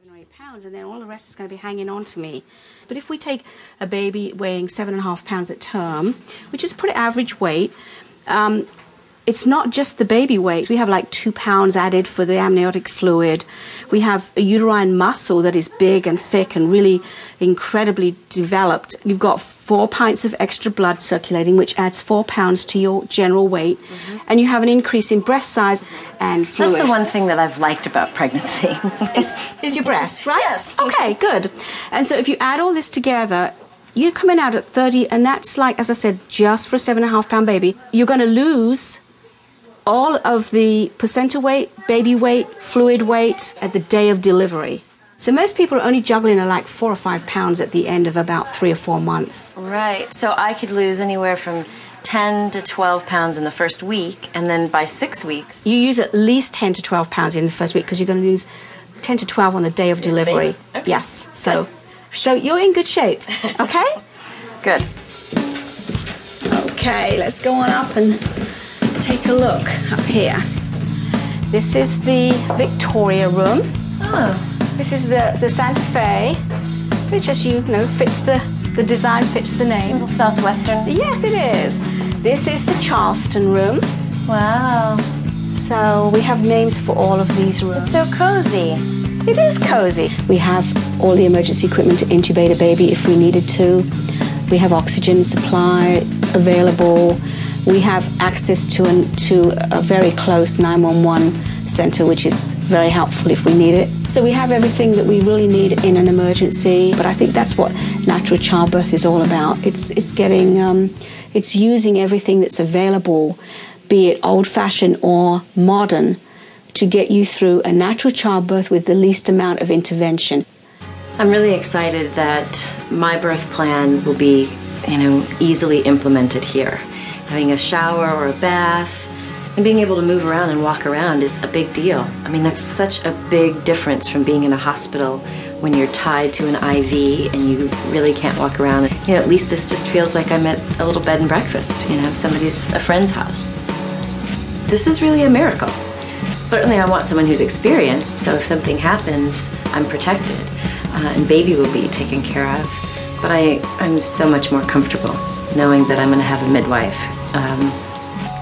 seven or eight pounds, and then all the rest is going to be hanging on to me. But if we take a baby weighing seven and a half pounds at term, which is pretty average weight, um, it's not just the baby weight. We have like two pounds added for the amniotic fluid. We have a uterine muscle that is big and thick and really incredibly developed. You've got four pints of extra blood circulating, which adds four pounds to your general weight. Mm-hmm. And you have an increase in breast size and fluid. That's the one thing that I've liked about pregnancy. is, is your breast, right? Yes. Okay, good. And so if you add all this together, you're coming out at 30, and that's like, as I said, just for a seven and a half pound baby. You're going to lose all of the placenta weight, baby weight, fluid weight at the day of delivery. So most people are only juggling uh, like four or five pounds at the end of about three or four months. Right. So I could lose anywhere from 10 to 12 pounds in the first week, and then by six weeks. You use at least 10 to 12 pounds in the first week because you're going to lose 10 to 12 on the day of delivery. Okay. Yes. So, so you're in good shape. Okay? good. Okay, let's go on up and take a look up here. This is the Victoria room. Oh. This is the, the Santa Fe, which as you know fits the, the design fits the name. Little southwestern. Yes, it is. This is the Charleston room. Wow. So we have names for all of these rooms. It's so cozy. It is cozy. We have all the emergency equipment to intubate a baby if we needed to. We have oxygen supply available we have access to, an, to a very close 911 center, which is very helpful if we need it. So we have everything that we really need in an emergency. But I think that's what natural childbirth is all about. It's it's getting um, it's using everything that's available, be it old-fashioned or modern, to get you through a natural childbirth with the least amount of intervention. I'm really excited that my birth plan will be, you know, easily implemented here having a shower or a bath, and being able to move around and walk around is a big deal. I mean, that's such a big difference from being in a hospital when you're tied to an IV and you really can't walk around. You know, at least this just feels like I'm at a little bed and breakfast, you know, somebody's a friend's house. This is really a miracle. Certainly, I want someone who's experienced, so if something happens, I'm protected uh, and baby will be taken care of. But I, I'm so much more comfortable knowing that I'm going to have a midwife um,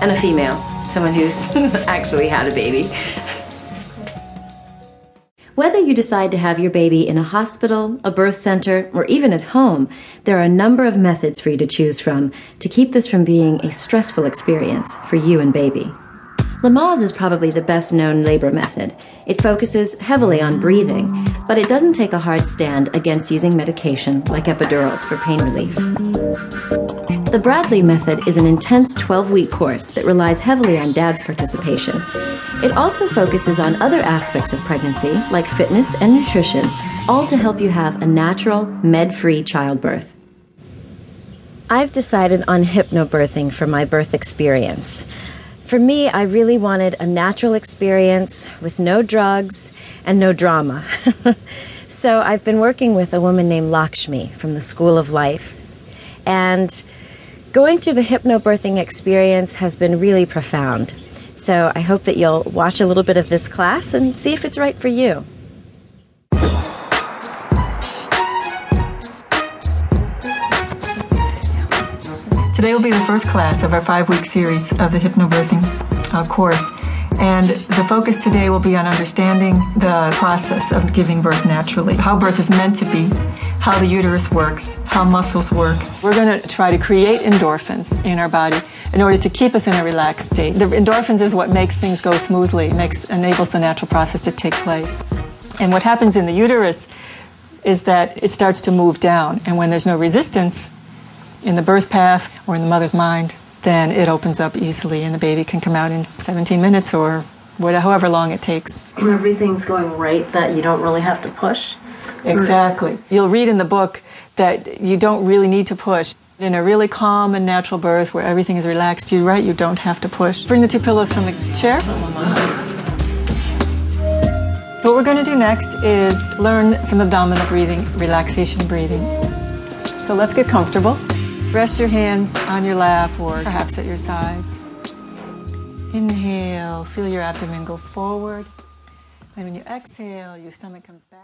and a female, someone who's actually had a baby. Whether you decide to have your baby in a hospital, a birth center, or even at home, there are a number of methods for you to choose from to keep this from being a stressful experience for you and baby. Lamaze is probably the best known labor method. It focuses heavily on breathing, but it doesn't take a hard stand against using medication like epidurals for pain relief. The Bradley method is an intense 12 week course that relies heavily on dad's participation. It also focuses on other aspects of pregnancy, like fitness and nutrition, all to help you have a natural, med free childbirth. I've decided on hypnobirthing for my birth experience. For me, I really wanted a natural experience with no drugs and no drama. so I've been working with a woman named Lakshmi from the School of Life. And Going through the hypnobirthing experience has been really profound. So I hope that you'll watch a little bit of this class and see if it's right for you. Today will be the first class of our five week series of the hypnobirthing uh, course. And the focus today will be on understanding the process of giving birth naturally, how birth is meant to be, how the uterus works, how muscles work. We're going to try to create endorphins in our body in order to keep us in a relaxed state. The endorphins is what makes things go smoothly, makes enables the natural process to take place. And what happens in the uterus is that it starts to move down, and when there's no resistance in the birth path or in the mother's mind, then it opens up easily and the baby can come out in 17 minutes or whatever, however long it takes. Everything's going right that you don't really have to push. Exactly. You'll read in the book that you don't really need to push. In a really calm and natural birth where everything is relaxed, you're right, you don't have to push. Bring the two pillows from the chair. What we're going to do next is learn some abdominal breathing, relaxation breathing. So let's get comfortable. Rest your hands on your lap or perhaps at your sides. Inhale, feel your abdomen go forward. And when you exhale, your stomach comes back.